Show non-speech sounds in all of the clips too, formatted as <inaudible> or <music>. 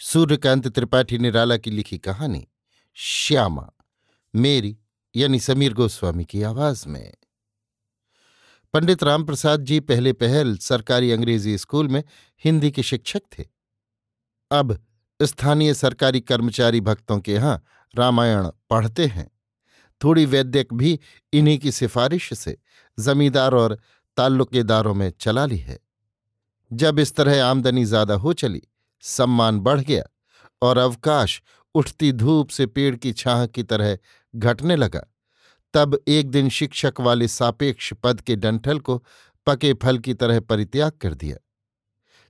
सूर्यकांत त्रिपाठी निराला की लिखी कहानी, श्यामा, मेरी, यानी समीर गोस्वामी की आवाज़ में। पंडित रामप्रसाद जी पहले पहल सरकारी अंग्रेज़ी स्कूल में हिंदी के शिक्षक थे। अब स्थानीय सरकारी कर्मचारी भक्तों के यहाँ रामायण पढ़ते हैं। थोड़ी वैद्यक भी इन्हीं की सिफारिश से जमींदार और ताल्लुकेदारों में चला ली है। जब इस तरह आमदनी ज़्यादा हो चली सम्मान बढ़ गया और अवकाश उठती धूप से पेड़ की छाह की तरह घटने लगा। तब एक दिन शिक्षक वाले सापेक्ष पद के डंठल को पके फल की तरह परित्याग कर दिया।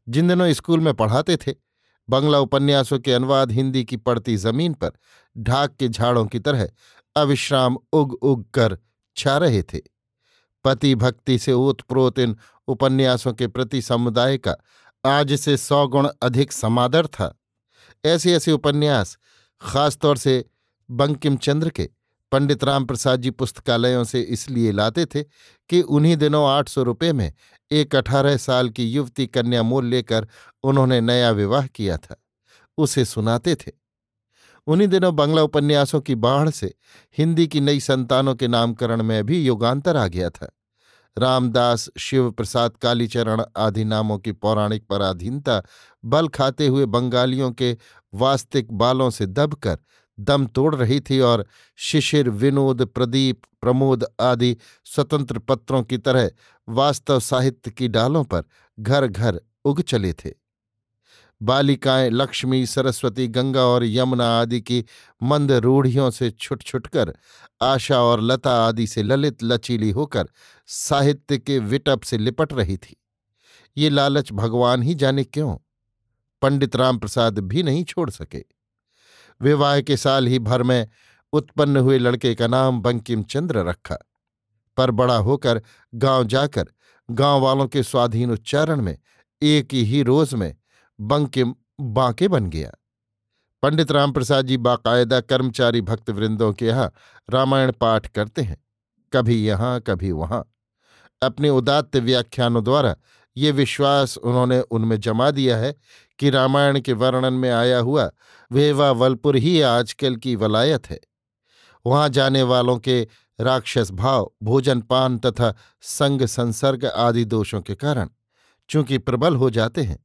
जिन दिनों स्कूल में पढ़ाते थे, बंगला उपन्यासों के अनुवाद हिंदी की पड़ती ज़मीन पर ढाक के झाड़ों की तरह अविश्राम उग उग कर छा रहे थे। पति भक्ति से ओतप्रोत इन उपन्यासों के प्रति समुदाय का आज से सौ गुण अधिक समादर था। ऐसे ऐसे उपन्यास खासतौर से बंकिम चंद्र के, पंडित राम प्रसाद जी पुस्तकालयों से इसलिए लाते थे कि उन्हीं दिनों आठ सौ रुपये में एक अठारह साल की युवती कन्या मोल लेकर उन्होंने नया विवाह किया था। उसे सुनाते थे। उन्हीं दिनों बंगला उपन्यासों की बाढ़ से हिंदी की नई संतानों के नामकरण में भी युगांतर आ गया था। रामदास, शिव प्रसाद, कालीचरण आदि नामों की पौराणिक पराधीनता बल खाते हुए बंगालियों के वास्तविक बालों से दबकर दम तोड़ रही थी और शिशिर, विनोद, प्रदीप, प्रमोद आदि स्वतंत्र पत्रों की तरह वास्तव साहित्य की डालों पर घर घर उग चले थे। बालिकाएँ लक्ष्मी, सरस्वती, गंगा और यमुना आदि की मंद रूढ़ियों से छुट छुटकर आशा और लता आदि से ललित, लचीली होकर साहित्य के विटप से लिपट रही थी। ये लालच भगवान ही जाने क्यों? पंडित रामप्रसाद भी नहीं छोड़ सके। विवाह के साल ही भर में उत्पन्न हुए लड़के का नाम बंकिम चंद्र रखा। पर बड़ा होकर गाँव जाकर गाँव वालों के स्वाधीन उच्चारण में, एक ही रोज में बंकिम बांके बन गया। पंडित रामप्रसाद जी बाकायदा कर्मचारी भक्त वृंदों के यहाँ रामायण पाठ करते हैं, कभी यहाँ, कभी वहाँ। अपने उदात्त व्याख्यानों द्वारा ये विश्वास उन्होंने उनमें जमा दिया है कि रामायण के वर्णन में आया हुआ वेवा वलपुर ही आजकल की वलायत है। वहाँ जाने वालों के राक्षस भाव, भोजन पान तथा संग संसर्ग आदि दोषों के कारण चूँकि प्रबल हो जाते हैं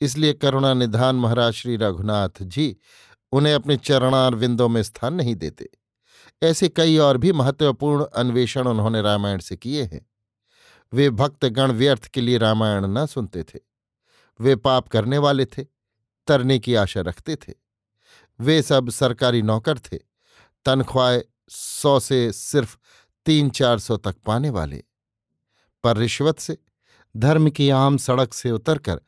इसलिए करुणा निधान महाराज श्री रघुनाथ जी उन्हें अपने चरणार विंदों में स्थान नहीं देते। ऐसे कई और भी महत्वपूर्ण अन्वेषण उन्होंने रामायण से किए हैं। वे भक्तगण व्यर्थ के लिए रामायण न सुनते थे। वे पाप करने वाले थे, तरने की आशा रखते थे। वे सब सरकारी नौकर थे, तनख्वाह सौ से सिर्फ़ तीन चार सौ तक पाने वाले। पर रिश्वत से, धर्म की आम सड़क से उतरकर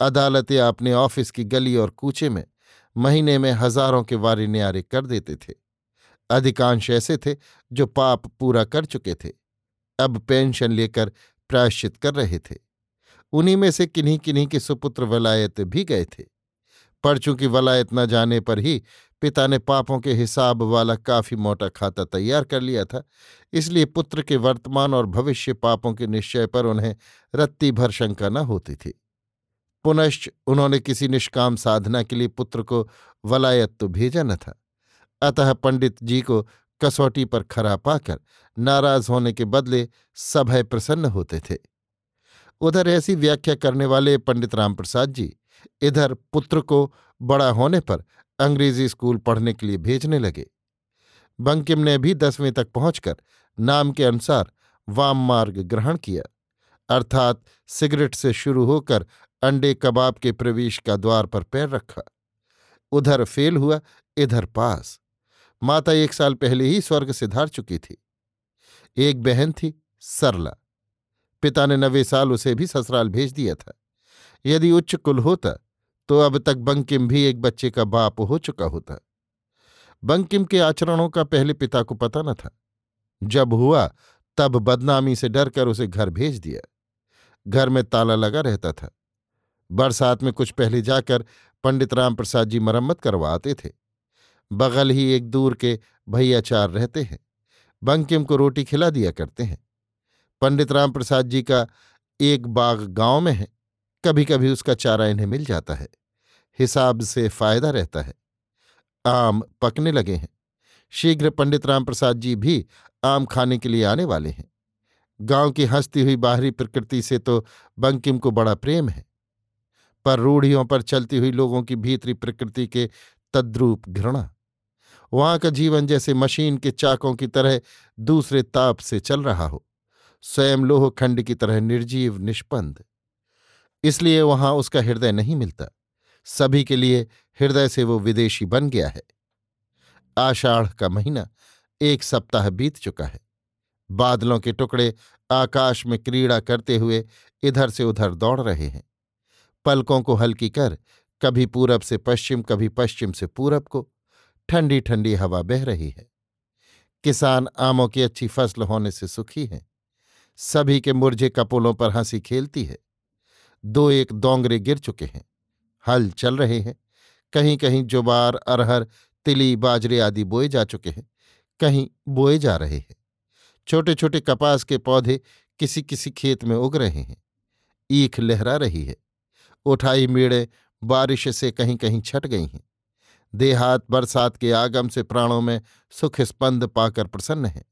अदालत अपने ऑफ़िस की गली और कूचे में महीने में हज़ारों के वारे न्यारे कर देते थे। अधिकांश ऐसे थे जो पाप पूरा कर चुके थे। अब पेंशन लेकर प्रायश्चित कर रहे थे। उन्हीं में से किन्हीं किन्हीं के सुपुत्र वलायत भी गए थे। पर चूँकि वलायत न जाने पर ही पिता ने पापों के हिसाब वाला काफ़ी मोटा खाता तैयार कर लिया था, इसलिए पुत्र के वर्तमान और भविष्य पापों के निश्चय पर उन्हें रत्ती भर शंका न होती थी। पुनश्च उन्होंने किसी निष्काम साधना के लिए पुत्र को वलायत तो भेजा न था। अतः पंडित जी को कसौटी पर खरा पाकर नाराज़ होने के बदले सभय प्रसन्न होते थे। उधर ऐसी व्याख्या करने वाले पंडित रामप्रसाद जी इधर पुत्र को बड़ा होने पर अंग्रेज़ी स्कूल पढ़ने के लिए भेजने लगे। बंकिम ने भी दसवें तक पहुंचकर नाम के अनुसार वाम मार्ग ग्रहण किया। अर्थात सिगरेट से शुरू होकर अंडे कबाब के प्रवेश का द्वार पर पैर रखा। उधर फेल हुआ, इधर पास। माता एक साल पहले ही स्वर्ग से धार चुकी थी। एक बहन थी, सरला। पिता ने नवे साल उसे भी ससुराल भेज दिया था। यदि उच्च कुल होता तो अब तक बंकिम भी एक बच्चे का बाप हो चुका होता। बंकिम के आचरणों का पहले पिता को पता न था। जब हुआ, तब बदनामी से डरकर उसे घर भेज दिया। घर में ताला लगा रहता था। बरसात में कुछ पहले जाकर पंडित राम प्रसाद जी मरम्मत करवाते थे। बगल ही एक दूर के भैयाचार रहते हैं। बंकिम को रोटी खिला दिया करते हैं। पंडित राम प्रसाद जी का एक बाग गाँव में है। कभी कभी उसका चारा इन्हें मिल जाता है। हिसाब से फ़ायदा रहता है। आम पकने लगे हैं। शीघ्र पंडित राम प्रसाद जी भी आम खाने के लिए आने वाले हैं। गाँव की हंसती हुई बाहरी प्रकृति से तो बंकिम को बड़ा प्रेम है। पर रूढ़ियों पर चलती हुई लोगों की भीतरी प्रकृति के तद्रूप घृणा। वहाँ का जीवन जैसे मशीन के चाकों की तरह दूसरे ताप से चल रहा हो, स्वयं लोह खंड की तरह निर्जीव, निष्पन्द। इसलिए वहाँ उसका हृदय नहीं मिलता। सभी के लिए हृदय से वो विदेशी बन गया है। आषाढ़ का महीना एक सप्ताह बीत चुका है। बादलों के टुकड़े आकाश में क्रीड़ा करते हुए इधर से उधर दौड़ रहे हैं। पलकों को हल्की कर, कभी पूरब से पश्चिम, कभी पश्चिम से पूरब को ठंडी ठंडी हवा बह रही है। किसान आमों की अच्छी फ़सल होने से सुखी हैं। सभी के मुरझे कपोलों पर हँसी खेलती है। दो एक दोंगरे गिर चुके हैं। हल चल रहे हैं। कहीं कहीं जुबार, अरहर, तिली, बाजरे आदि बोए जा चुके हैं। कहीं बोए जा रहे हैं। छोटे छोटे कपास के पौधे किसी किसी खेत में उग रहे हैं। ईख लहरा रही है। उठाई मेड़े बारिश से कहीं कहीं छट गई हैं। देहात बरसात के आगम से प्राणों में सुख स्पंद पाकर प्रसन्न है।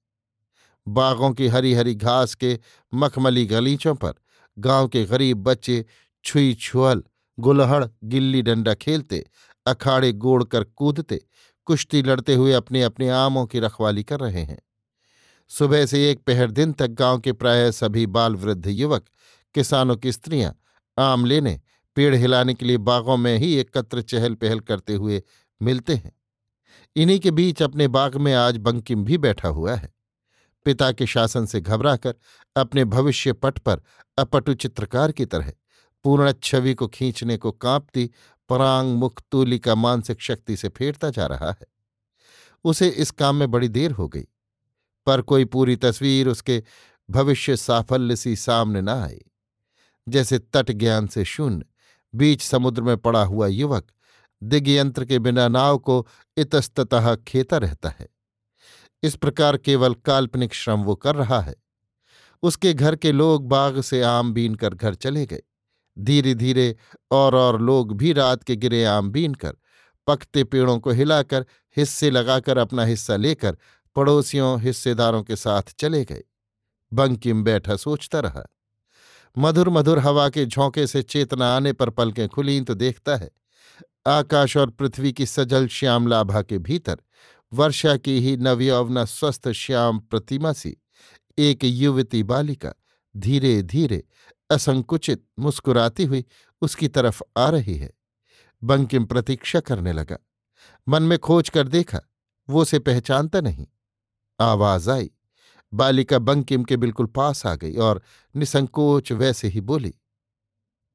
बागों की हरी हरी घास के मखमली गलीचों पर गाँव के गरीब बच्चे छुई छुअल, गुलहड़, गिल्ली डंडा खेलते, अखाड़े गोड़ कर कूदते, कुश्ती लड़ते हुए अपने अपने आमों की रखवाली कर रहे हैं। सुबह से एक पहर दिन तक गाँव के प्राय सभी बाल वृद्ध युवक, किसानों की स्त्रियाँ, आम लेने पेड़ हिलाने के लिए बागों में ही एकत्र चहल पहल करते हुए मिलते हैं। इन्हीं के बीच अपने बाग में आज बंकिम भी बैठा हुआ है। पिता के शासन से घबराकर अपने भविष्य पट पर अपटु चित्रकार की तरह पूर्ण छवि को खींचने को कांपती परांग मुख तूली का मानसिक शक्ति से फेरता जा रहा है। उसे इस काम में बड़ी देर हो गई, पर कोई पूरी तस्वीर उसके भविष्य साफल्य सी सामने न आई। जैसे तट ज्ञान से शून्य बीच समुद्र में पड़ा हुआ युवक दिग्यंत्र के बिना नाव को इतस्ततः खेता रहता है। इस प्रकार केवल काल्पनिक श्रम वो कर रहा है। उसके घर के लोग बाग से आम बीन कर घर चले गए। धीरे धीरे और और लोग भी रात के गिरे आम बीन कर पकते पेड़ों को हिलाकर, हिस्से लगाकर अपना हिस्सा लेकर पड़ोसियों, हिस्सेदारों के साथ चले गए। बंकिम बैठा सोचता रहा। मधुर मधुर हवा के झोंके से चेतना आने पर पलकें खुली तो देखता है। आकाश और पृथ्वी की सजल श्याम लाभा के भीतर, वर्षा की ही नवयौवना स्वस्थ श्याम प्रतिमा सी। एक युवती बालिका धीरे धीरे असंकुचित मुस्कुराती हुई उसकी तरफ़ आ रही है। बंकिम प्रतीक्षा करने लगा। मन में खोज कर देखा, वो उसे पहचानता नहीं। आवाज़ आई। बालिका बंकिम के बिल्कुल पास आ गई और निसंकोच वैसे ही बोली,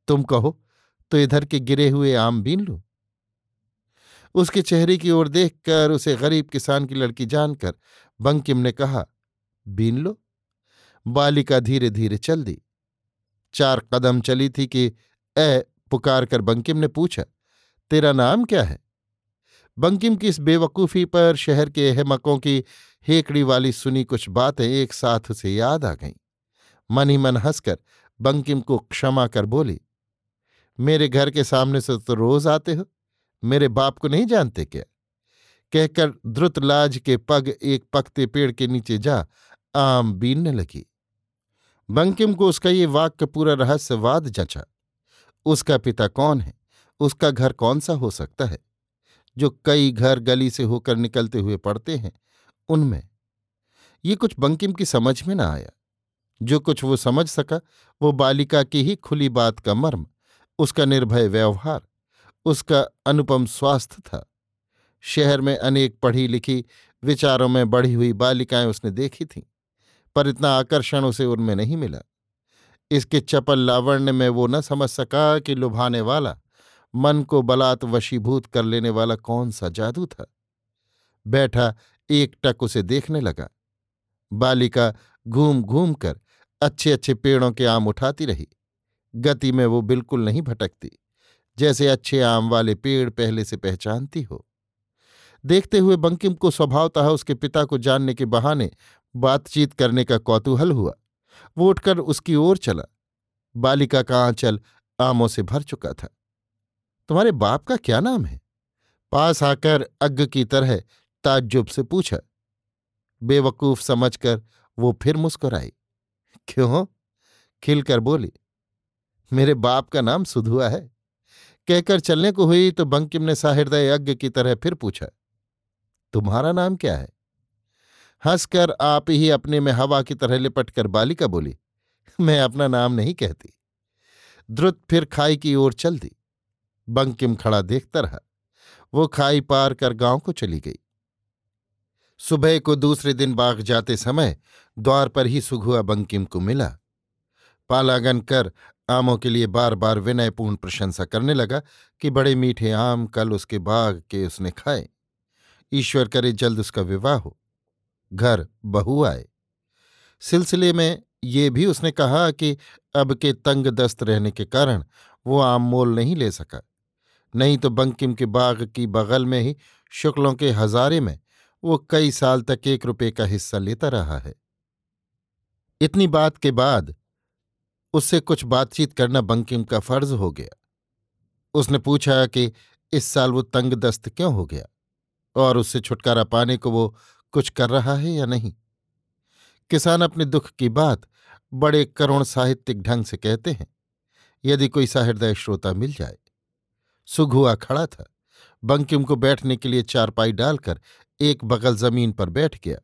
तुम कहो तो इधर के गिरे हुए आम बीन लू? उसके चेहरे की ओर देखकर उसे गरीब किसान की लड़की जानकर बंकिम ने कहा, बीन लो। बालिका धीरे धीरे चल दी। चार कदम चली थी कि ए पुकार कर बंकिम ने पूछा, तेरा नाम क्या है? बंकिम की इस बेवकूफ़ी पर शहर के अहमकों की हेकड़ी वाली सुनी कुछ बातें एक साथ उसे याद आ गईं। मन ही मन हंसकर बंकिम को क्षमा कर बोली, मेरे घर के सामने से तो रोज आते हो, मेरे बाप को नहीं जानते क्या? कहकर द्रुत लाज के पग एक पकते पेड़ के नीचे जा, आम बीनने लगी। बंकिम को उसका ये वाक्य पूरा रहस्यवाद जचा। उसका पिता कौन है? उसका घर कौन सा हो सकता है? जो कई घर गली से होकर निकलते हुए पड़ते हैं उनमें। ये कुछ बंकिम की समझ में न आया। जो कुछ वो समझ सका, वो बालिका की ही खुली बात का मर्म, उसका निर्भय व्यवहार, उसका अनुपम स्वास्थ्य था। शहर में अनेक पढ़ी लिखी विचारों में बढ़ी हुई बालिकाएँ उसने देखी थीं, पर इतना आकर्षण उसे उनमें नहीं मिला। इसके चपल लावण्य में वो न समझ सका कि लुभाने वाला, मन को बलात् वशीभूत कर लेने वाला कौन सा जादू था। बैठा एक टक उसे देखने लगा। बालिका घूम घूम कर अच्छे अच्छे पेड़ों के आम उठाती रही। गति में वो बिल्कुल नहीं भटकती, जैसे अच्छे आम वाले पेड़ पहले से पहचानती हो। देखते हुए बंकिम को स्वभावतः उसके पिता को जानने के बहाने बातचीत करने का कौतूहल हुआ। वो उठकर उसकी ओर चला। बालिका का आंचल आमों से भर चुका था। तुम्हारे बाप का क्या नाम है? पास आकर अग्ग की तरह ताज्जुब से पूछा। बेवकूफ़ समझकर वो फिर मुस्कुराई। क्यों? खिलकर बोली, मेरे बाप का नाम सुधुआ है। कहकर चलने को हुई तो बंकिम ने साहृदय यज्ञ की तरह फिर पूछा, तुम्हारा नाम क्या है? हंसकर आप ही अपने में हवा की तरह लिपट कर बालिका बोली, मैं अपना नाम नहीं कहती। द्रुत फिर खाई की ओर चल दी। बंकिम खड़ा देखता रहा। वो खाई पार कर गाँव को चली गई। सुबह को दूसरे दिन बाग जाते समय द्वार पर ही सुघुआ बंकिम को मिला। पालागन कर आमों के लिए बार बार विनयपूर्ण प्रशंसा करने लगा कि बड़े मीठे आम कल उसके बाग के उसने खाए। ईश्वर करे जल्द उसका विवाह हो। घर बहू आए। सिलसिले में ये भी उसने कहा कि अब के तंग दस्त रहने के कारण वो आम मोल नहीं ले सका। नहीं तो बंकिम के बाग की बगल में ही शुक्लों के हजारे में वो कई साल तक एक रुपए का हिस्सा लेता रहा है। इतनी बात के बाद उससे कुछ बातचीत करना बंकिम का फ़र्ज़ हो गया। उसने पूछा कि इस साल वो तंग दस्त क्यों हो गया? और उससे छुटकारा पाने को वो कुछ कर रहा है या नहीं? किसान अपने दुख की बात बड़े करुण साहित्यिक ढंग से कहते हैं। यदि कोई सहृदय श्रोता मिल जाए, सुघुआ खड़ा था। बंकिम को बैठने के लिए चारपाई डालकर एक बगल ज़मीन पर बैठ गया।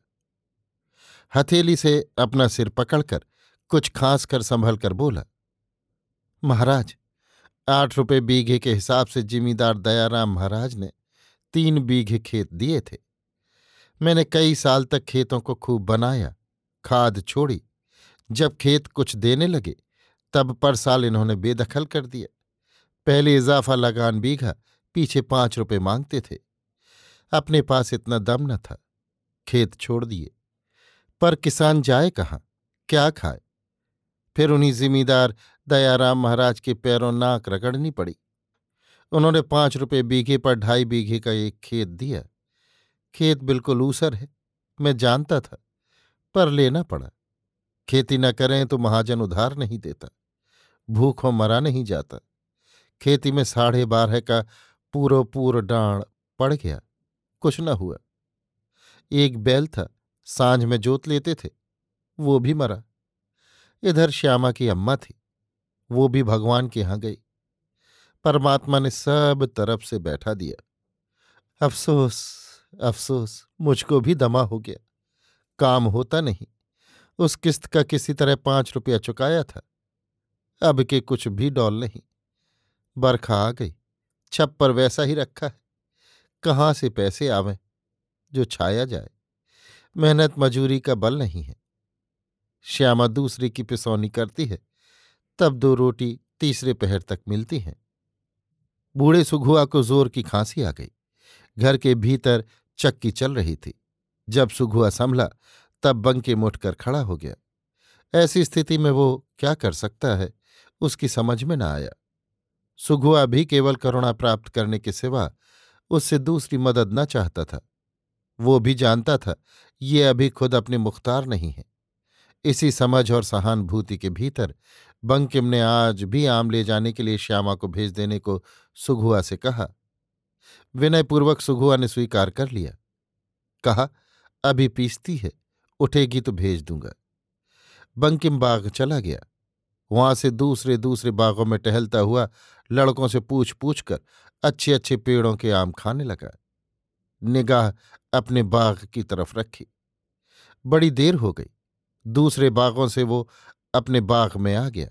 हथेली से अपना सिर पकड़कर कुछ खांस कर संभल कर बोला, महाराज, आठ रुपये बीघे के हिसाब से जिमीदार दयाराम महाराज ने तीन बीघे खेत दिए थे। मैंने कई साल तक खेतों को खूब बनाया, खाद छोड़ी। जब खेत कुछ देने लगे, तब पर साल इन्होंने बेदखल कर दिया। पहले इजाफा लगान बीघा पीछे पाँच रुपए मांगते थे। अपने पास इतना दम न था। खेत छोड़ दिए। पर किसान जाए कहाँ? क्या खाए? फिर उन्हीं जिमीदार दयाराम महाराज के पैरों नाक रगड़नी पड़ी। उन्होंने पाँच रुपए बीघे पर ढाई बीघे का एक खेत दिया। खेत बिल्कुल ऊसर है। मैं जानता था, पर लेना पड़ा। खेती न करें तो महाजन उधार नहीं देता। भूखों मरा नहीं जाता। खेती में साढ़े बारह का पूरो पूर डांड पड़ गया, कुछ न हुआ। एक बैल था, साँझ में जोत लेते थे, वो भी मरा। इधर श्यामा की अम्मा थी, वो भी भगवान के यहाँ गई। परमात्मा ने सब तरफ़ से बैठा दिया। अफसोस अफसोस, मुझको भी दमा हो गया। काम होता नहीं, उस किस्त का किसी तरह पाँच रुपया चुकाया था। अब के कुछ भी डॉल नहीं, बरखा आ गई। छप्पर वैसा ही रखा है। कहाँ से पैसे आवें जो छाया जाए? मेहनत मजूरी का बल नहीं है। श्यामा दूसरे की पिसौनी करती है, तब दो रोटी तीसरे पहर तक मिलती हैं। बूढ़े सुघुआ को ज़ोर की खांसी आ गई। घर के भीतर चक्की चल रही थी। जब सुघुआ संभला, तब बंके मुठकर खड़ा हो गया। ऐसी स्थिति में वो क्या कर सकता है, उसकी समझ में न आया। सुघुआ भी केवल करुणा प्राप्त करने के सिवा उससे दूसरी मदद न चाहता था। वो भी जानता था, ये अभी खुद अपने मुख्तार नहीं है। इसी समझ और सहानुभूति के भीतर बंकिम ने आज भी आम ले जाने के लिए श्यामा को भेज देने को सुगुआ से कहा। विनयपूर्वक सुगुआ ने स्वीकार कर लिया। कहा, अभी पीसती है, उठेगी तो भेज दूँगा। बंकिम बाग चला गया। वहाँ से दूसरे दूसरे बागों में टहलता हुआ लड़कों से पूछ पूछ कर अच्छे अच्छे पेड़ों के आम खाने लगा। निगाह अपने बाग की तरफ़ रखी। बड़ी देर हो गई। दूसरे बागों से वो अपने बाग में आ गया।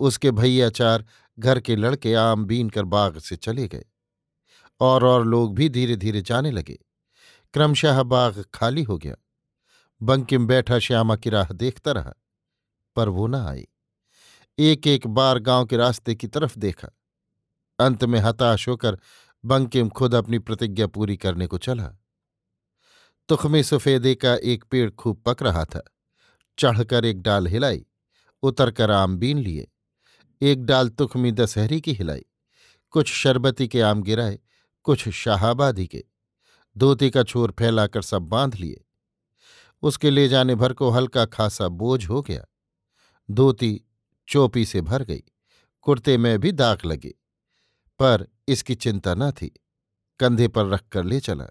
उसके भैया चार घर के लड़के आम बीन कर बाग से चले गए। और और लोग भी धीरे धीरे जाने लगे। क्रमशः बाग खाली हो गया। बंकिम बैठा श्यामा की राह देखता रहा, पर वो न आई। एक एक बार गाँव के रास्ते की तरफ़ देखा। अंत में हताश होकर बंकिम खुद अपनी प्रतिज्ञा पूरी करने को चला। तुखमे सफेदे का एक पेड़ खूब पक रहा था। चढ़कर एक डाल हिलाई, उतरकर आम बीन लिए। एक डाल तुखमी दशहरी की हिलाई। कुछ शरबती के आम गिराए, कुछ शाहाबादी के। धोती का छोर फैलाकर सब बाँध लिए। उसके ले जाने भर को हल्का खासा बोझ हो गया। धोती चोपी से भर गई। कुर्ते में भी दाग लगे। पर इसकी चिंता न थी। कंधे पर रखकर ले चला।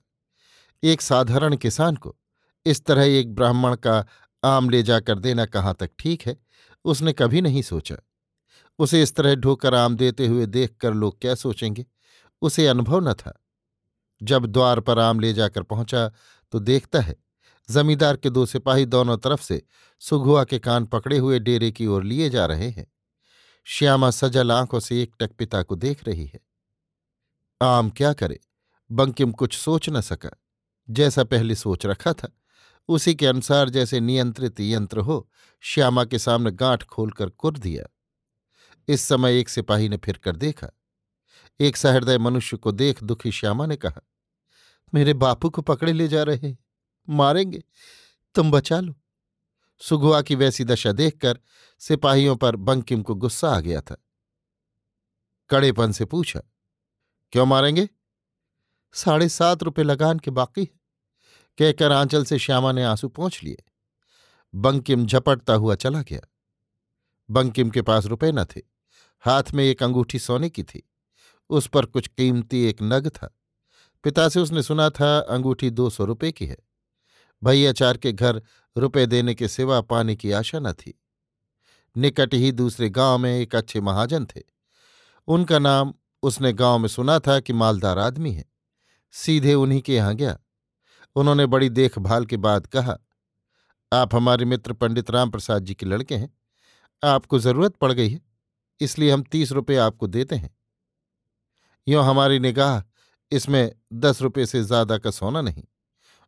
एक साधारण किसान को इस तरह एक ब्राह्मण का आम ले जाकर देना कहाँ तक ठीक है, उसने कभी नहीं सोचा। उसे इस तरह ढोकर आम देते हुए देखकर लोग क्या सोचेंगे? उसे अनुभव न था। जब द्वार पर आम ले जाकर पहुँचा तो देखता है जमींदार के दो सिपाही दोनों तरफ़ से सुघुआ के कान पकड़े हुए डेरे की ओर लिए जा रहे हैं। श्यामा सजल आँखों से एक टक पिता को देख रही है। आम क्या करे? बंकिम कुछ सोच न सका। जैसा पहले सोच रखा था, उसी के अनुसार जैसे नियंत्रित यंत्र हो, श्यामा के सामने गांठ खोलकर कुर दिया। इस समय एक सिपाही ने फिर कर देखा। एक सहृदय मनुष्य को देख दुखी श्यामा ने कहा, मेरे बापू को पकड़े ले जा रहे मारेंगे। तुम बचा लो। सुगुआ की वैसी दशा देखकर सिपाहियों पर बंकिम को गुस्सा आ गया था। कड़ेपन से पूछा, क्यों मारेंगे? साढ़े सात रुपये लगान के बाकी है। कहकर आंचल से श्यामा ने आँसू पहुँच लिए। बंकिम झपटता हुआ चला गया। बंकिम के पास रुपए न थे। हाथ में एक अंगूठी सोने की थी। उस पर कुछ कीमती एक नग था। पिता से उसने सुना था, अंगूठी दो सौ रुपये की है। भैयाचार के घर रुपए देने के सिवा पाने की आशा न थी। निकट ही दूसरे गाँव में एक अच्छे महाजन थे। उनका नाम उसने गाँव में सुना था कि मालदार आदमी है। सीधे उन्हीं के यहाँ गया। उन्होंने बड़ी देखभाल के बाद कहा, आप हमारे मित्र पंडित राम प्रसाद जी के लड़के हैं। आपको ज़रूरत पड़ गई है, इसलिए हम तीस रुपये आपको देते हैं। यों हमारी निगाह इसमें दस रुपये से ज़्यादा का सोना नहीं।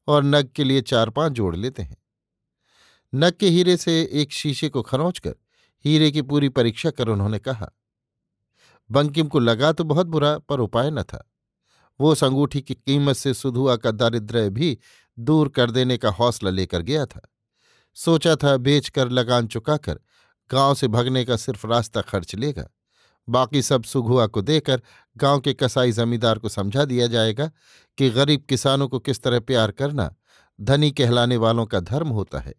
और नग के लिए चार पाँच जोड़ लेते हैं। नग के हीरे से एक शीशे को खरोच कर हीरे की पूरी परीक्षा कर उन्होंने कहा, बंकिम को लगा तो बहुत बुरा, पर उपाय न था। वो उस अंगूठी की कीमत से सुधुआ का दारिद्र्य भी दूर कर देने का हौसला लेकर गया था। सोचा था बेचकर लगान चुकाकर गाँव से भगने का सिर्फ़ रास्ता खर्च लेगा, बाकी सब सुघुआ को देकर गाँव के कसाई जमींदार को समझा दिया जाएगा कि गरीब किसानों को किस तरह प्यार करना धनी कहलाने वालों का धर्म होता है।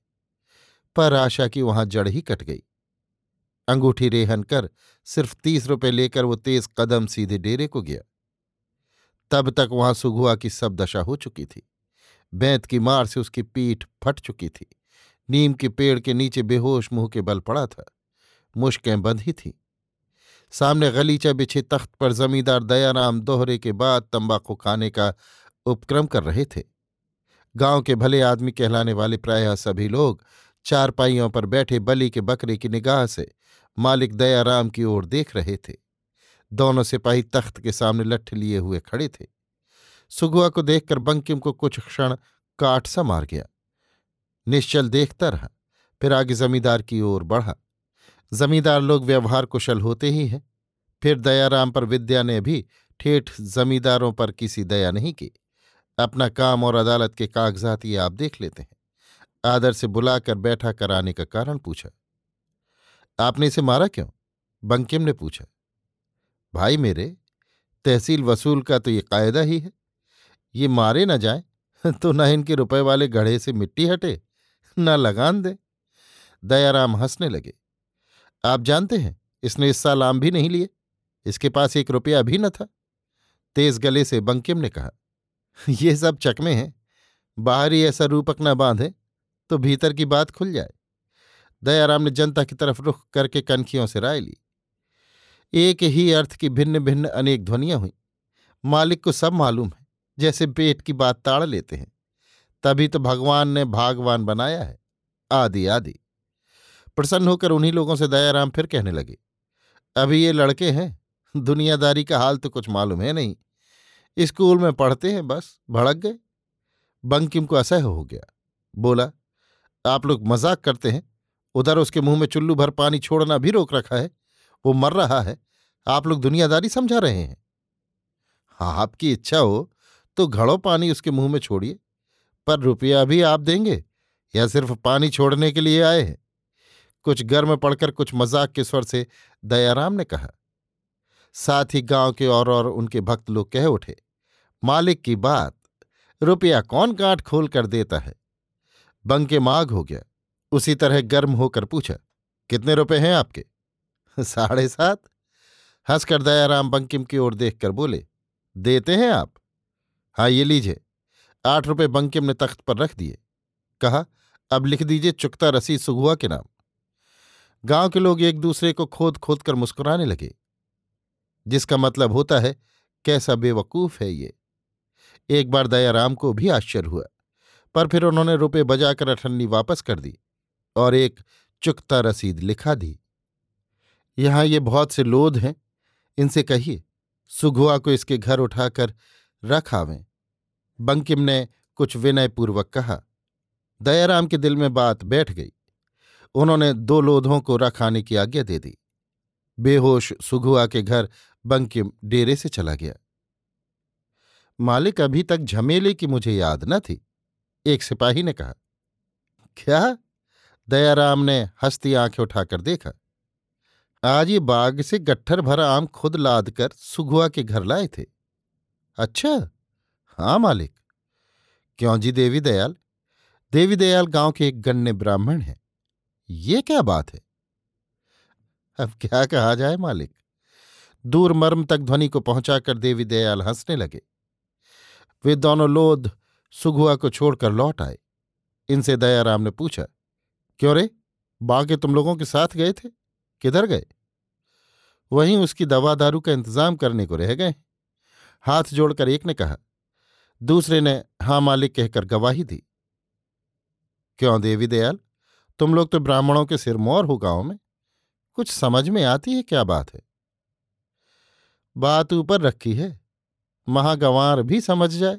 पर आशा की वहाँ जड़ ही कट गई। अंगूठी रेहन कर सिर्फ़ तीस रुपए लेकर वो तेज कदम सीधे डेरे को गया। तब तक वहाँ सुगुआ की सब दशा हो चुकी थी। बैंत की मार से उसकी पीठ फट चुकी थी। नीम के पेड़ के नीचे बेहोश मुँह के बल पड़ा था। मुश्कें बंधी थीं। सामने गलीचा बिछे तख्त पर जमींदार दयाराम दोहरे के बाद तंबाकू खाने का उपक्रम कर रहे थे। गाँव के भले आदमी कहलाने वाले प्रायः सभी लोग चारपाइयों पर बैठे बली के बकरे की निगाह से मालिक दयाराम की ओर देख रहे थे। दोनों सिपाही तख्त के सामने लठ लिए हुए खड़े थे। सुगुआ को देखकर बंकिम को कुछ क्षण काट सा मार गया। निश्चल देखता रहा, फिर आगे जमींदार की ओर बढ़ा। जमींदार लोग व्यवहार कुशल होते ही हैं। फिर दयाराम पर विद्या ने भी ठेठ जमींदारों पर किसी दया नहीं की। अपना काम और अदालत के कागजात ये आप देख लेते हैं। आदर से बुलाकर बैठा कराने का कारण पूछा। आपने इसे मारा क्यों? बंकिम ने पूछा। भाई मेरे, तहसील वसूल का तो ये कायदा ही है। ये मारे न जाए <laughs> तो न इनके रुपए वाले गढ़े से मिट्टी हटे, न लगान दे। दयाराम हंसने लगे। आप जानते हैं, इसने इस साल आम भी नहीं लिए। इसके पास एक रुपया भी न था। तेज गले से बंकिम ने कहा, ये सब चकमे हैं। बाहरी ऐसा रूपक न बांधे तो भीतर की बात खुल जाए। दयाराम ने जनता की तरफ़ रुख करके कनखियों से राय ली। एक ही अर्थ की भिन्न भिन्न अनेक ध्वनियाँ हुई। मालिक को सब मालूम है, जैसे पेट की बात ताड़ लेते हैं। तभी तो भगवान ने भागवान बनाया है। आदि आदि प्रसन्न होकर उन्हीं लोगों से दयाराम फिर कहने लगे, अभी ये लड़के हैं, दुनियादारी का हाल तो कुछ मालूम है नहीं। स्कूल में पढ़ते हैं बस, भड़क गए। बंकिम को असह्य हो गया। बोला, आप लोग मज़ाक करते हैं। उधर उसके मुँह में चुल्लू भर पानी छोड़ना भी रोक रखा है। वो मर रहा है। आप लोग दुनियादारी समझा रहे हैं। हाँ आपकी इच्छा हो तो घड़ो पानी उसके मुँह में छोड़िए। पर रुपया भी आप देंगे या सिर्फ़ पानी छोड़ने के लिए आए हैं? कुछ गर्म पड़कर कुछ मज़ाक के स्वर से दयाराम ने कहा, साथ ही गाँव के और और उनके भक्त लोग कह उठे, मालिक की बात, रुपया कौन काट खोल कर देता है? बंके माघ हो गया, उसी तरह गर्म होकर पूछा, कितने रुपए हैं आपके? <laughs> साढ़े सात? हंसकर दयाराम बंकिम की ओर देखकर बोले, देते हैं आप? हाँ ये लीजिए, आठ रुपए बंकिम ने तख्त पर रख दिए। कहा, अब लिख दीजिए चुकता रसीद सुगुआ के नाम। गाँव के लोग एक दूसरे को खोद खोद कर मुस्कुराने लगे, जिसका मतलब होता है, कैसा बेवकूफ़ है ये। एक बार दयाराम को भी आश्चर्य हुआ, पर फिर उन्होंने रुपए बजाकर अठन्नी वापस कर दी और एक चुकता रसीद लिखा दी। यहाँ ये बहुत से लोध हैं, इनसे कहिए, सुगुआ को इसके घर उठाकर रख आवें। बंकिम ने कुछ विनयपूर्वक कहा। दयाराम के दिल में बात बैठ गई। उन्होंने दो लोधों को रखाने की आज्ञा दे दी। बेहोश सुघुआ के घर बंकिम डेरे से चला गया। मालिक अभी तक झमेले की मुझे याद न थी, एक सिपाही ने कहा, क्या? दयाराम ने हंसती आँखें उठाकर देखा। आज ये बाग से गट्ठर भरा आम खुद लाद कर सुघुआ के घर लाए थे। अच्छा? हाँ मालिक। क्यों जी देवी दयाल? देवी दयाल गाँव के एक गण्य ब्राह्मण हैं। ये क्या बात है? अब क्या कहा जाए मालिक? दूर मर्म तक ध्वनि को पहुंचाकर देवी दयाल हंसने लगे। वे दोनों लोध सुगुआ को छोड़कर लौट आए। इनसे दयाराम ने पूछा, क्यों रे? बागे तुम लोगों के साथ गए थे? किधर गए? वहीं उसकी दवा दारू का इंतज़ाम करने को रह गए। हाथ जोड़कर एक ने कहा, दूसरे ने हाँ मालिक कहकर गवाही दी। क्यों देवी दयाल? तुम लोग तो ब्राह्मणों के सिरमौर हो गाँव में। कुछ समझ में आती है क्या बात है? बात ऊपर रखी है। महागंवार भी समझ जाए।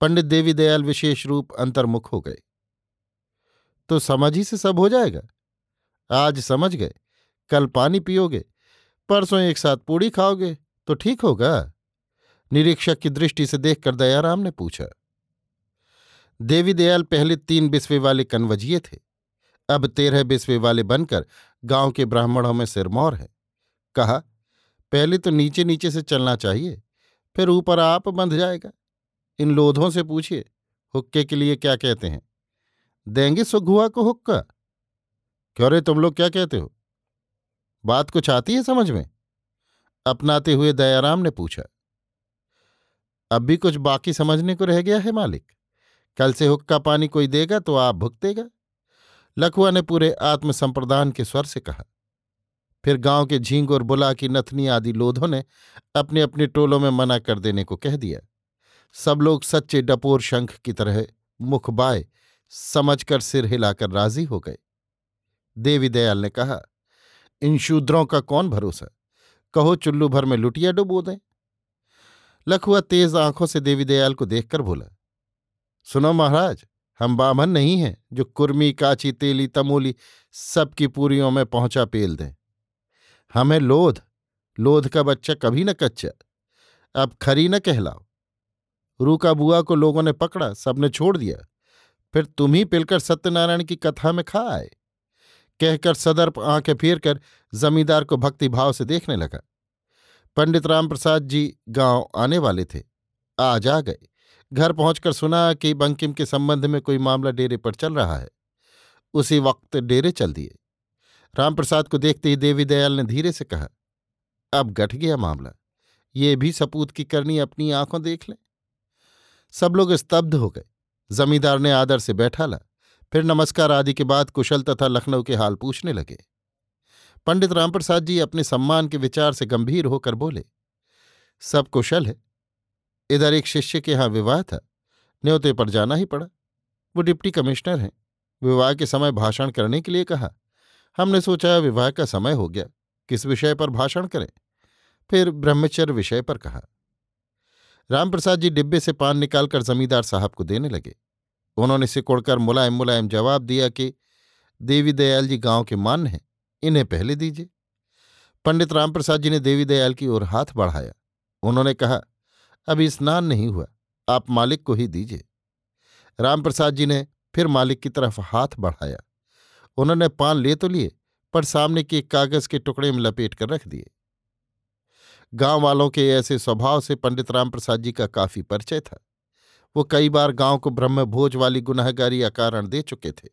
पंडित देवी दयाल विशेष रूप अंतर्मुख हो गए। तो समझ ही से सब हो जाएगा। आज समझ गए। कल पानी पियोगे। परसों एक साथ पूड़ी खाओगे। तो ठीक होगा। निरीक्षक की दृष्टि से देखकर दयाराम ने पूछा। देवी दयाल पहले तीन बिस्वे वाले कनवजिए थे। अब तेरह बिस्वे वाले बनकर गाँव के ब्राह्मणों में सिरमौर है। कहा, पहले तो नीचे नीचे से चलना चाहिए, फिर ऊपर आप बंध जाएगा। इन लोधों से पूछिए, हुक्के के लिए क्या कहते हैं? देंगे सुगुआ को हुक्का। क्यों रे, तुम लोग क्या कहते हो? बात कुछ आती है समझ में? अपनाते हुए दयाराम ने पूछा। अब भी कुछ बाकी समझने को रह गया है मालिक। कल से हुक्का पानी कोई देगा तो आप भुगतेगा। लखुआ ने पूरे आत्मसंप्रदान के स्वर से कहा। फिर गाँव के झींग और बुला की नथनी आदि लोधों ने अपने अपने टोलों में मना कर देने को कह दिया। सब लोग सच्चे डपोर शंख की तरह मुख बाय समझकर सिर हिलाकर राज़ी हो गए। देवी दयाल ने कहा, इन शूद्रों का कौन भरोसा? कहो चुल्लू भर में लुटिया डुबो दें। लखुआ तेज आँखों से देवी दयाल को देखकर बोला, सुनो महाराज हम बामन नहीं हैं जो कुर्मी, काची, तेली, तमोली सबकी पूरियों में पहुँचा पेल दें। हमें लोध लोध का बच्चा कभी न कच्चा। अब खरी न कहलाओ। रूका बुआ को लोगों ने पकड़ा, सबने छोड़ दिया। फिर तुम ही पिलकर सत्यनारायण की कथा में खा आए। कहकर सदर्प आँखें फेर कर जमींदार को भक्तिभाव से देखने लगा। पंडित रामप्रसाद जी गाँव आने वाले थे। आज आ गए। घर पहुंचकर सुना कि बंकिम के संबंध में कोई मामला डेरे पर चल रहा है। उसी वक्त डेरे चल दिए। रामप्रसाद को देखते ही देवी दयाल ने धीरे से कहा, अब गठ गया मामला। ये भी सपूत की करनी अपनी आँखों देख लें। सब लोग स्तब्ध हो गए। जमींदार ने आदर से बैठा ला। फिर नमस्कार आदि के बाद कुशल तथा लखनऊ के हाल पूछने लगे। पंडित रामप्रसाद जी अपने सम्मान के विचार से गंभीर होकर बोले, सब कुशल है। इधर एक शिष्य के यहाँ विवाह था। न्योते पर जाना ही पड़ा। वो डिप्टी कमिश्नर हैं। विवाह के समय भाषण करने के लिए कहा। हमने सोचा विवाह का समय हो गया। किस विषय पर भाषण करें? फिर ब्रह्मचर्य विषय पर कहा। रामप्रसाद जी डिब्बे से पान निकालकर जमींदार साहब को देने लगे। उन्होंने सिकुड़कर मुलायम मुलायम जवाब दिया कि, देवी दयाल जी गाँव के मान हैं। इन्हें पहले दीजिए। पंडित रामप्रसाद जी ने देवी दयाल की ओर हाथ बढ़ाया। उन्होंने कहा अभी स्नान नहीं हुआ। आप मालिक को ही दीजिए। रामप्रसाद जी ने फिर मालिक की तरफ़ हाथ बढ़ाया। उन्होंने पान ले तो लिए, पर सामने के कागज़ के टुकड़े में लपेट कर रख दिए। गाँव वालों के ऐसे स्वभाव से पंडित रामप्रसाद जी का काफ़ी परिचय था। वो कई बार गाँव को ब्रह्मभोज वाली गुनाहगारी अकारण दे चुके थे।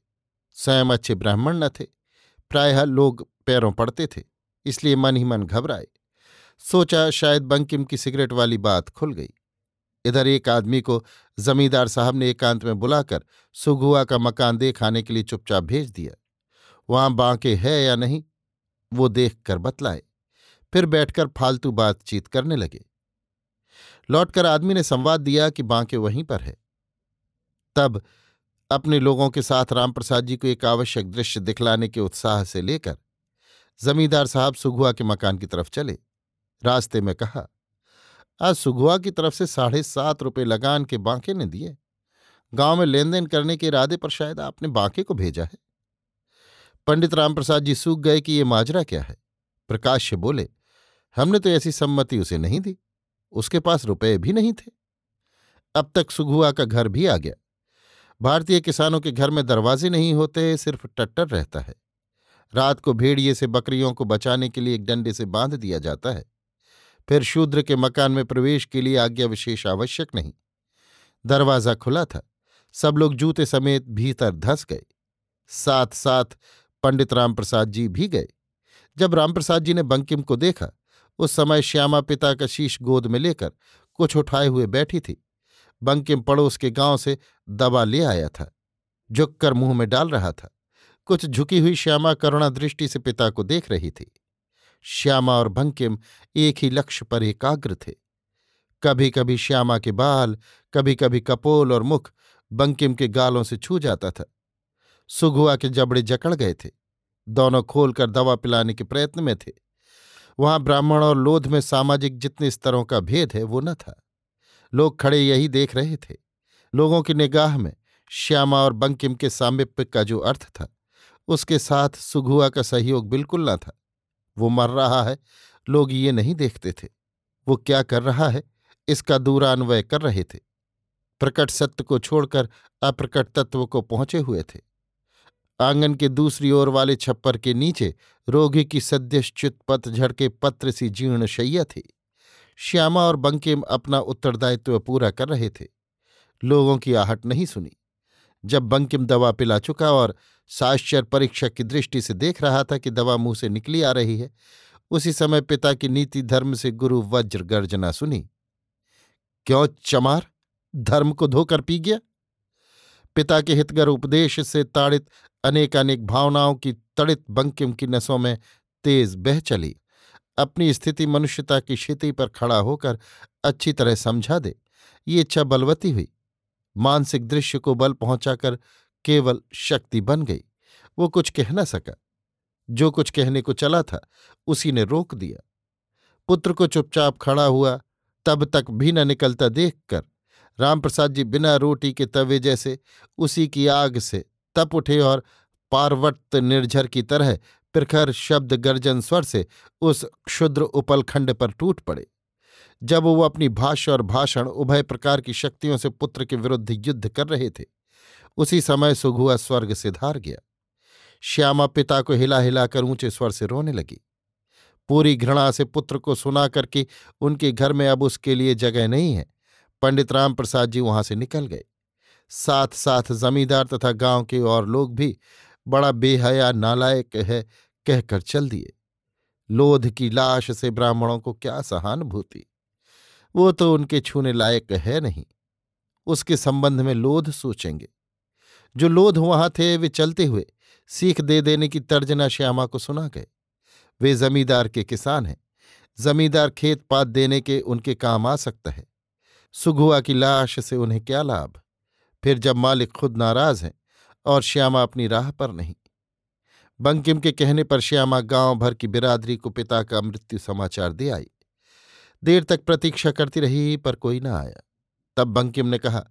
स्वयं अच्छे ब्राह्मण न थे। प्रायः लोग पैरों पड़ते थे, इसलिए मन ही मन घबराए। सोचा शायद बंकिम की सिगरेट वाली बात खुल गई। इधर एक आदमी को जमींदार साहब ने एकांत में बुलाकर सुगुआ का मकान देखाने के लिए चुपचाप भेज दिया। वहाँ बांके है या नहीं, वो देख कर बतलाए। फिर बैठकर फालतू बातचीत करने लगे। लौटकर आदमी ने संवाद दिया कि बांके वहीं पर है। तब अपने लोगों के साथ रामप्रसाद जी को एक आवश्यक दृश्य दिखलाने के उत्साह से लेकर जमींदार साहब सुगुआ के मकान की तरफ़ चले। रास्ते में कहा, आज सुगुआ की तरफ़ से साढ़े सात रुपये लगान के बांके ने दिए। गाँव में लेन देन करने के इरादे पर शायद आपने बांके को भेजा है। पंडित रामप्रसाद जी सूख गए कि ये माजरा क्या है? प्रकाश्य बोले, हमने तो ऐसी सम्मति उसे नहीं दी। उसके पास रुपए भी नहीं थे। अब तक सुगुआ का घर भी आ गया। भारतीय किसानों के घर में दरवाजे नहीं होते, सिर्फ़ टट्टर रहता है। रात को भेड़िए से बकरियों को बचाने के लिए एक डंडे से बाँध दिया जाता है। फिर शूद्र के मकान में प्रवेश के लिए आज्ञा विशेष आवश्यक नहीं। दरवाज़ा खुला था। सब लोग जूते समेत भीतर धस गए। साथ साथ पंडित रामप्रसाद जी भी गए। जब रामप्रसाद जी ने बंकिम को देखा, उस समय श्यामा पिता का शीश गोद में लेकर कुछ उठाए हुए बैठी थी। बंकिम पड़ोस के गाँव से दवा ले आया था। झुककर मुँह में डाल रहा था। कुछ झुकी हुई श्यामा करुणा दृष्टि से पिता को देख रही थी। श्यामा और बंकिम एक ही लक्ष्य पर एकाग्र थे। कभी कभी श्यामा के बाल कभी कभी कपोल और मुख बंकिम के गालों से छू जाता था। सुगुआ के जबड़े जकड़ गए थे। दोनों खोलकर दवा पिलाने के प्रयत्न में थे। वहाँ ब्राह्मण और लोध में सामाजिक जितने स्तरों का भेद है वो न था। लोग खड़े यही देख रहे थे। लोगों की निगाह में श्यामा और बंकिम के सामिप्य का जो अर्थ था, उसके साथ सुगुआ का सहयोग बिल्कुल न था। वो मर रहा है। लोग ये नहीं देखते थे। वो क्या कर रहा है? इसका दूरान्वय कर रहे थे। प्रकट सत्य को छोड़कर अप्रकट तत्व को पहुँचे हुए थे। आँगन के दूसरी ओर वाले छप्पर के नीचे रोगी की सद्यश्चित पतझड़ के पत्र सी जीर्ण शैया थी। श्यामा और बंकिम अपना उत्तरदायित्व पूरा कर रहे थे। लोगों की आहट नहीं सुनी। जब बंकिम दवा पिला चुका और साश्चर परीक्षक की दृष्टि से देख रहा था कि दवा मुँह से निकली आ रही है। उसी समय पिता की नीति धर्म से गुरु वज्र गर्जना सुनी। क्यों चमार? धर्म को धोकर पी गया? पिता के हितगर उपदेश से ताड़ित अनेकानेक भावनाओं की तड़ित बंकिम की नसों में तेज बह चली। अपनी स्थिति मनुष्यता की क्षिति पर खड़ा होकर अच्छी तरह समझा दे। ये इच्छा बलवती हुई। मानसिक दृश्य को बल पहुंचाकर केवल शक्ति बन गई। वो कुछ कह न सका। जो कुछ कहने को चला था, उसी ने रोक दिया। पुत्र को चुपचाप खड़ा हुआ, तब तक भी न निकलता देखकर, रामप्रसाद जी बिना रोटी के तवे जैसे उसी की आग से तप उठे और पार्वत निर्झर की तरह प्रखर शब्द गर्जन स्वर से उस क्षुद्र उपलखंड पर टूट पड़े। जब वो अपनी भाष्य और भाषण उभय प्रकार की शक्तियों से पुत्र के विरुद्ध युद्ध कर रहे थे उसी समय सुघुआ स्वर्ग से धार गया। श्यामा पिता को हिला हिलाकर ऊँचे स्वर से रोने लगी। पूरी घृणा से पुत्र को सुना करके उनके घर में अब उसके लिए जगह नहीं है, पंडित राम प्रसाद जी वहाँ से निकल गए। साथ साथ जमींदार तथा गाँव के और लोग भी बड़ा बेहया नालायक है कहकर चल दिए। लोध की लाश से ब्राह्मणों को क्या सहानुभूति। वो तो उनके छूने लायक है नहीं। उसके संबंध में लोध सोचेंगे। जो लोध वहाँ थे वे चलते हुए सीख दे देने की तर्जना श्यामा को सुना गए। वे जमींदार के किसान हैं। जमींदार खेत पात देने के उनके काम आ सकता है। सुगुआ की लाश से उन्हें क्या लाभ? फिर जब मालिक खुद नाराज़ हैं और श्यामा अपनी राह पर नहीं। बंकिम के कहने पर श्यामा गाँव भर की बिरादरी को पिता का मृत्यु समाचार दे आई। देर तक प्रतीक्षा करती रही पर कोई ना आया। तब बंकिम ने कहा,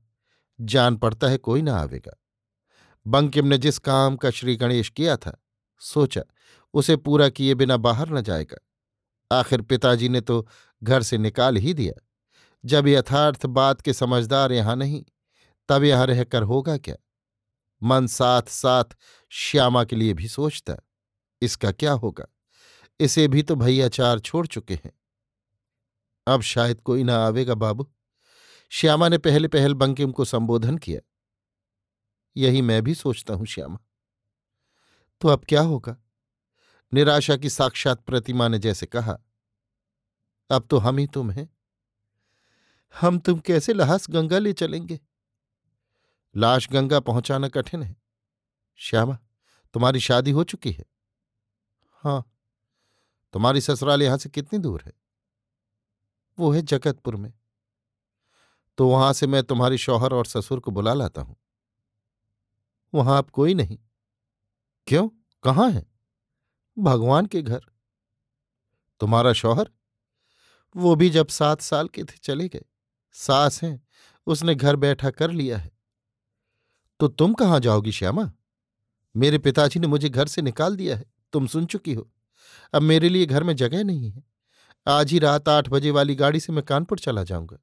जान पड़ता है कोई ना आवेगा। बंकिम ने जिस काम का श्री गणेश किया था, सोचा, उसे पूरा किए बिना बाहर न जाएगा। आखिर पिताजी ने तो घर से निकाल ही दिया। जब यथार्थ बात के समझदार यहाँ नहीं, तब यहाँ रहकर होगा क्या? मन साथ साथ श्यामा के लिए भी सोचता, इसका क्या होगा? इसे भी तो भैया चार छोड़ चुके हैं। अब शायद कोई ना आवेगा बाबू। श्यामा ने पहले पहल बंकिम को संबोधन किया। यही मैं भी सोचता हूँ, श्यामा। तो अब क्या होगा? निराशा की साक्षात प्रतिमा ने जैसे कहा, अब तो हम ही तुम हैं। हम तुम कैसे लहास गंगा ले चलेंगे? लाश गंगा पहुंचाना कठिन है। श्यामा, तुम्हारी शादी हो चुकी है। हाँ तुम्हारी ससुराल यहाँ से कितनी दूर है? वो है जगतपुर में। तो वहाँ से मैं तुम्हारी शौहर और ससुर को बुला लाता हूँ। वहाँ अब कोई नहीं। क्यों? कहाँ है? भगवान के घर। तुम्हारा शौहर? वो भी जब सात साल के थे, चले गए। सास हैं, उसने घर बैठा कर लिया है। तो तुम कहाँ जाओगी श्यामा? मेरे पिताजी ने मुझे घर से निकाल दिया है। तुम सुन चुकी हो। अब मेरे लिए घर में जगह नहीं है। आज ही रात आठ बजे वाली गाड़ी से मैं कानपुर चला जाऊँगा।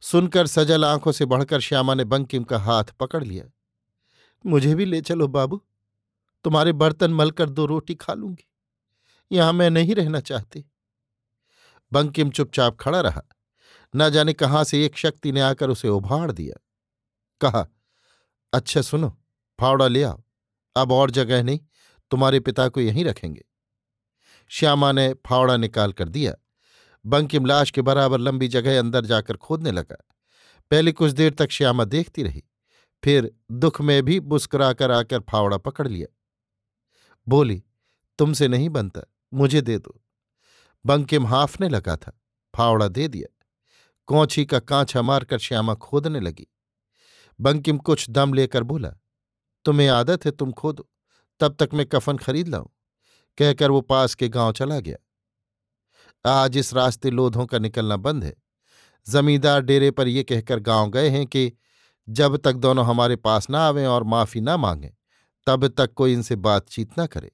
सुनकर सजल आँखों से बढ़कर श्यामा ने बंकिम का हाथ पकड़ लिया। मुझे भी ले चलो बाबू, तुम्हारे बर्तन मलकर दो रोटी खा लूँगी। यहाँ मैं नहीं रहना चाहती। बंकिम चुपचाप खड़ा रहा। न जाने कहाँ से एक शक्ति ने आकर उसे उभाड़ दिया। कहा अच्छा सुनो, फावड़ा ले आओ। अब और जगह नहीं, तुम्हारे पिता को यहीं रखेंगे। श्यामा ने फावड़ा निकाल कर दिया। बंकिम लाश के बराबर लंबी जगह अंदर जाकर खोदने लगा। पहले कुछ देर तक श्यामा देखती रही। फिर दुख में भी मुस्कुराकर आकर फावड़ा पकड़ लिया। बोली, तुमसे नहीं बनता, मुझे दे दो। बंकिम हाफने लगा था, फावड़ा दे दिया। कौछी का कांचा मारकर श्यामा खोदने लगी। बंकिम कुछ दम लेकर बोला, तुम्हें आदत है, तुम खोदो, तब तक मैं कफन खरीद लाऊं, कहकर वो पास के गाँव चला गया। आज इस रास्ते लोधों का निकलना बंद है। जमींदार डेरे पर ये कहकर गाँव गए हैं कि जब तक दोनों हमारे पास ना आवें और माफ़ी ना मांगें, तब तक कोई इनसे बातचीत ना करे।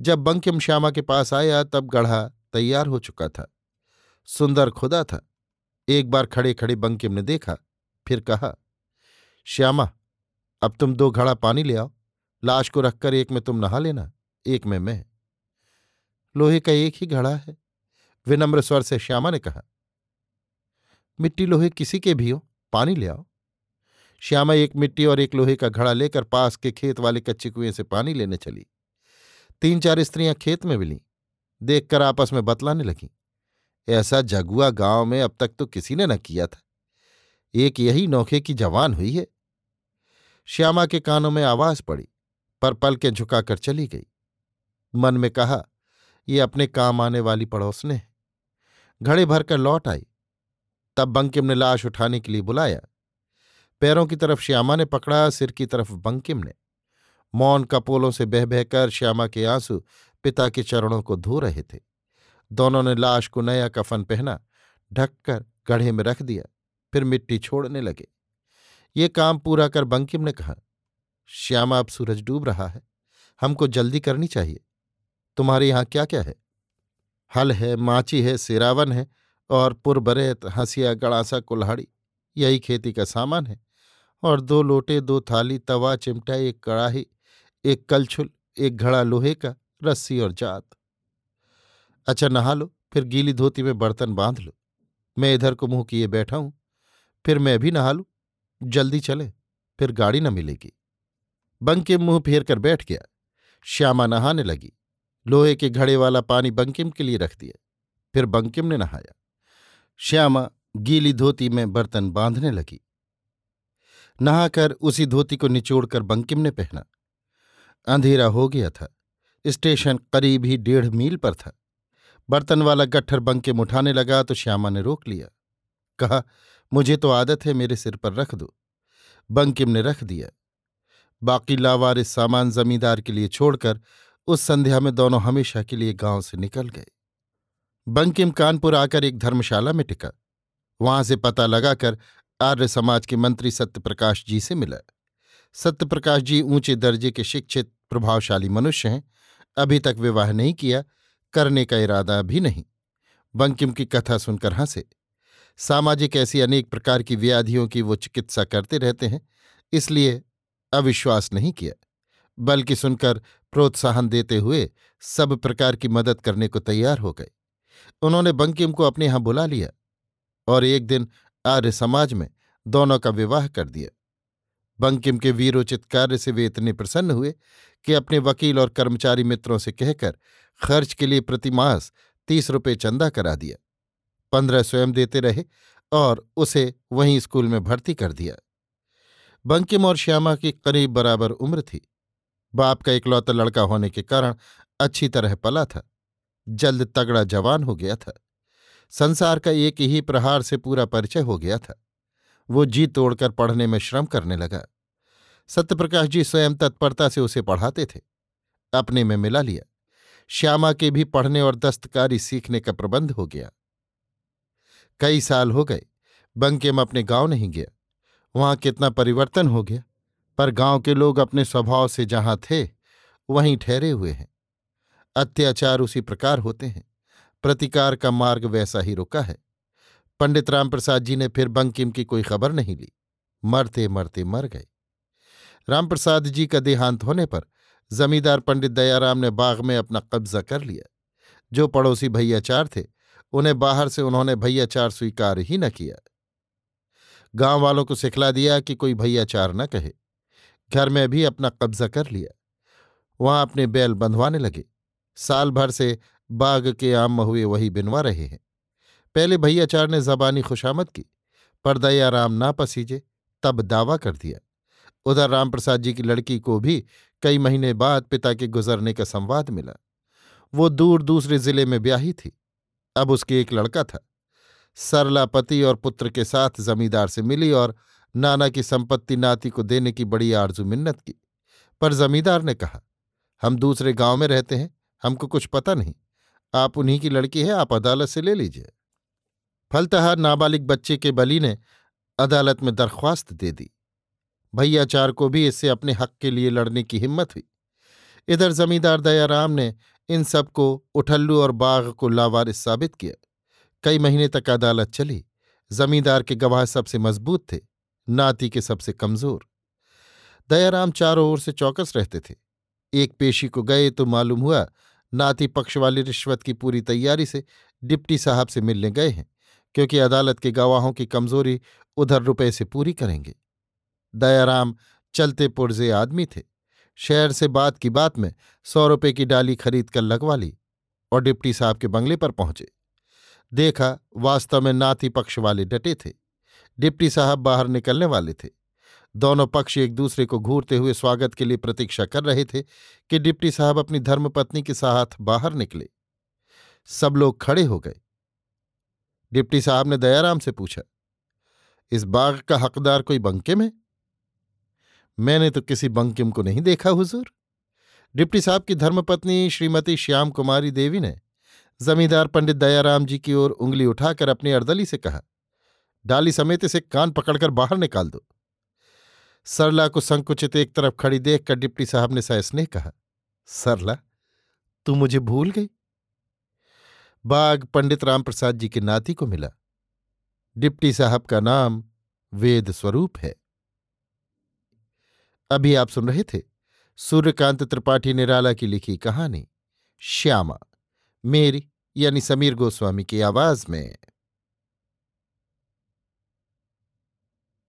जब बंकिम श्यामा के पास आया, तब गढ़ा तैयार हो चुका था। सुंदर खुदा था। एक बार खड़े खड़े बंकिम ने देखा, फिर कहा, श्यामा, अब तुम दो घड़ा पानी ले आओ। लाश को रखकर एक में तुम नहा लेना, एक में मैं। लोहे का एक ही घड़ा है? विनम्र स्वर से श्यामा ने कहा, मिट्टी लोहे किसी के भी हो, पानी ले आओ। श्यामा एक मिट्टी और एक लोहे का घड़ा लेकर पास के खेत वाले कच्चे कुएँ से पानी लेने चली। तीन चार स्त्रियाँ खेत में मिलीं, देखकर आपस में बतलाने लगीं। ऐसा जगुआ गाँव में अब तक तो किसी ने न किया था। एक यही नौखे की जवान हुई है। श्यामा के कानों में आवाज़ पड़ी, पर पल के झुकाकर चली गई। मन में कहा, ये अपने काम आने वाली पड़ोसने है। घड़े भरकर लौट आई। तब बंकिम ने लाश उठाने के लिए बुलाया। पैरों की तरफ़ श्यामा ने पकड़ा, सिर की तरफ़ बंकिम ने। मौन कपोलों से बह बहकर श्यामा के आँसू पिता के चरणों को धो रहे थे। दोनों ने लाश को नया कफन पहना, ढककर गढ़े में रख दिया, फिर मिट्टी छोड़ने लगे। ये काम पूरा कर बंकिम ने कहा, श्यामा, अब सूरज डूब रहा है। हमको जल्दी करनी चाहिए। तुम्हारे यहाँ क्या क्या है? हल है, माची है सिरावन है और पुरबरेत, हंसिया, गड़ासा, कुल्हाड़ी। यही खेती का सामान है। और दो लोटे, दो थाली, तवा, चिमटा, एक कड़ाही, एक कलछुल, एक घड़ा लोहे का, रस्सी और जात। अच्छा नहा लो, फिर गीली धोती में बर्तन बाँध लो। मैं इधर को मुँह किए बैठा हूँ, फिर मैं भी नहा लू। जल्दी चले, फिर गाड़ी न मिलेगी। बंकिम मुँह फेर कर बैठ गया। श्यामा नहाने लगी। लोहे के घड़े वाला पानी बंकिम के लिए रख दिया। फिर बंकिम ने नहाया। श्यामा गीली धोती में बर्तन बांधने लगी। नहाकर उसी धोती को निचोड़कर बंकिम ने पहना। अंधेरा हो गया था। स्टेशन करीब ही डेढ़ मील पर था। बर्तन वाला गट्ठर बंकिम उठाने लगा तो श्यामा ने रोक लिया। कहा, मुझे तो आदत है, मेरे सिर पर रख दो। बंकिम ने रख दिया। बाकी लावारिस सामान जमींदार के लिए छोड़कर उस संध्या में दोनों हमेशा के लिए गाँव से निकल गए। बंकिम कानपुर आकर एक धर्मशाला में टिका। वहाँ से पता लगाकर आर्य समाज के मंत्री सत्यप्रकाश जी से मिला। सत्यप्रकाश जी ऊँचे दर्जे के शिक्षित, प्रभावशाली मनुष्य हैं। अभी तक विवाह नहीं किया, करने का इरादा भी नहीं। बंकिम की कथा सुनकर हंसे। सामाजिक ऐसी अनेक प्रकार की व्याधियों की वो चिकित्सा करते रहते हैं, इसलिए अविश्वास नहीं किया। बल्कि सुनकर प्रोत्साहन देते हुए सब प्रकार की मदद करने को तैयार हो गए। उन्होंने बंकिम को अपने यहाँ बुला लिया और एक दिन आर्य समाज में दोनों का विवाह कर दिया। बंकिम के वीरोचित कार्य से वे इतने प्रसन्न हुए कि अपने वकील और कर्मचारी मित्रों से कहकर खर्च के लिए प्रतिमास तीस रुपये चंदा करा दिया। पंद्रह स्वयं देते रहे और उसे वहीं स्कूल में भर्ती कर दिया। बंकिम और श्यामा की करीब बराबर उम्र थी। बाप का इकलौता लड़का होने के कारण अच्छी तरह पला था। जल्द तगड़ा जवान हो गया था। संसार का एक ही प्रहार से पूरा परिचय हो गया था। वो जी तोड़कर पढ़ने में श्रम करने लगा। सत्यप्रकाश जी स्वयं तत्परता से उसे पढ़ाते थे। अपने में मिला लिया। श्यामा के भी पढ़ने और दस्तकारी सीखने का प्रबंध हो गया। कई साल हो गए। बंकेम अपने गाँव नहीं गया। वहाँ कितना परिवर्तन हो गया। पर गाँव के लोग अपने स्वभाव से जहाँ थे, वहीं ठहरे हुए हैं। अत्याचार उसी प्रकार होते हैं। प्रतिकार का मार्ग वैसा ही रुका है। पंडित रामप्रसाद जी ने फिर बंकिम की कोई खबर नहीं ली। मरते मरते मर गए। रामप्रसाद जी का देहांत होने पर जमींदार पंडित दयाराम ने बाग में अपना कब्जा कर लिया। जो पड़ोसी भैयाचार थे, उन्हें बाहर से उन्होंने भैयाचार स्वीकार ही न किया। गाँव वालों को सिखला दिया कि कोई भैयाचार न कहे। घर में भी अपना कब्जा कर लिया। वहाँ अपने बैल बंधवाने लगे। साल भर से बाग के आम महुए वही बिनवा रहे हैं। पहले भैयाचार ने जबानी खुशामद की पर दयाराम ना पसीजे, तब दावा कर दिया। उधर रामप्रसाद जी की लड़की को भी कई महीने बाद पिता के गुजरने का संवाद मिला। वो दूर दूसरे ज़िले में ब्याही थी। अब उसके एक लड़का था। सरला पति और पुत्र के साथ जमींदार से मिली और नाना की संपत्ति नाती को देने की बड़ी आरज़ू मिन्नत की। पर जमींदार ने कहा, हम दूसरे गाँव में रहते हैं, हमको कुछ पता नहीं। आप उन्हीं की लड़की है, आप अदालत से ले लीजिए। फलतः नाबालिग बच्चे के बली ने अदालत में दरख्वास्त दे दी। भैयाचार को भी इससे अपने हक के लिए लड़ने की हिम्मत हुई। इधर जमींदार दयाराम ने इन सबको उठल्लू और बाघ को लावारिस साबित किया। कई महीने तक अदालत चली। जमींदार के गवाह सबसे मज़बूत थे, नाती के सबसे कमज़ोर। दयाराम चारों ओर से चौकस रहते थे। एक पेशी को गए तो मालूम हुआ नाती पक्ष वाली रिश्वत की पूरी तैयारी से डिप्टी साहब से मिलने गए हैं, क्योंकि अदालत के गवाहों की कमज़ोरी उधर रुपए से पूरी करेंगे। दयाराम चलते पुरजे आदमी थे। शहर से बात की बात में सौ रुपए की डाली खरीद कर लगवा ली और डिप्टी साहब के बंगले पर पहुँचे। देखा वास्तव में नाती पक्ष वाले डटे थे। डिप्टी साहब बाहर निकलने वाले थे। दोनों पक्ष एक दूसरे को घूरते हुए स्वागत के लिए प्रतीक्षा कर रहे थे कि डिप्टी साहब अपनी धर्मपत्नी के साथ बाहर निकले। सब लोग खड़े हो गए। डिप्टी साहब ने दयाराम से पूछा, इस बाग का हकदार कोई बंकिम है मैंने तो किसी बंकिम को नहीं देखा, हुजूर। डिप्टी साहब की धर्मपत्नी श्रीमती श्याम कुमारी देवी ने जमींदार पंडित दयाराम जी की ओर उंगली उठाकर अपनी अर्दली से कहा, डाली समेत इसे कान पकड़कर बाहर निकाल दो। सरला को संकुचित एक तरफ़ खड़ी देखकर डिप्टी साहब ने सस्नेह कहा। सरला, तू मुझे भूल गई? बाग पंडित रामप्रसाद जी के नाती को मिला। डिप्टी साहब का नाम वेद स्वरूप है। अभी आप सुन रहे थे सूर्यकांत त्रिपाठी निराला की लिखी कहानी, श्यामा, मेरी यानी समीर गोस्वामी की आवाज़ में।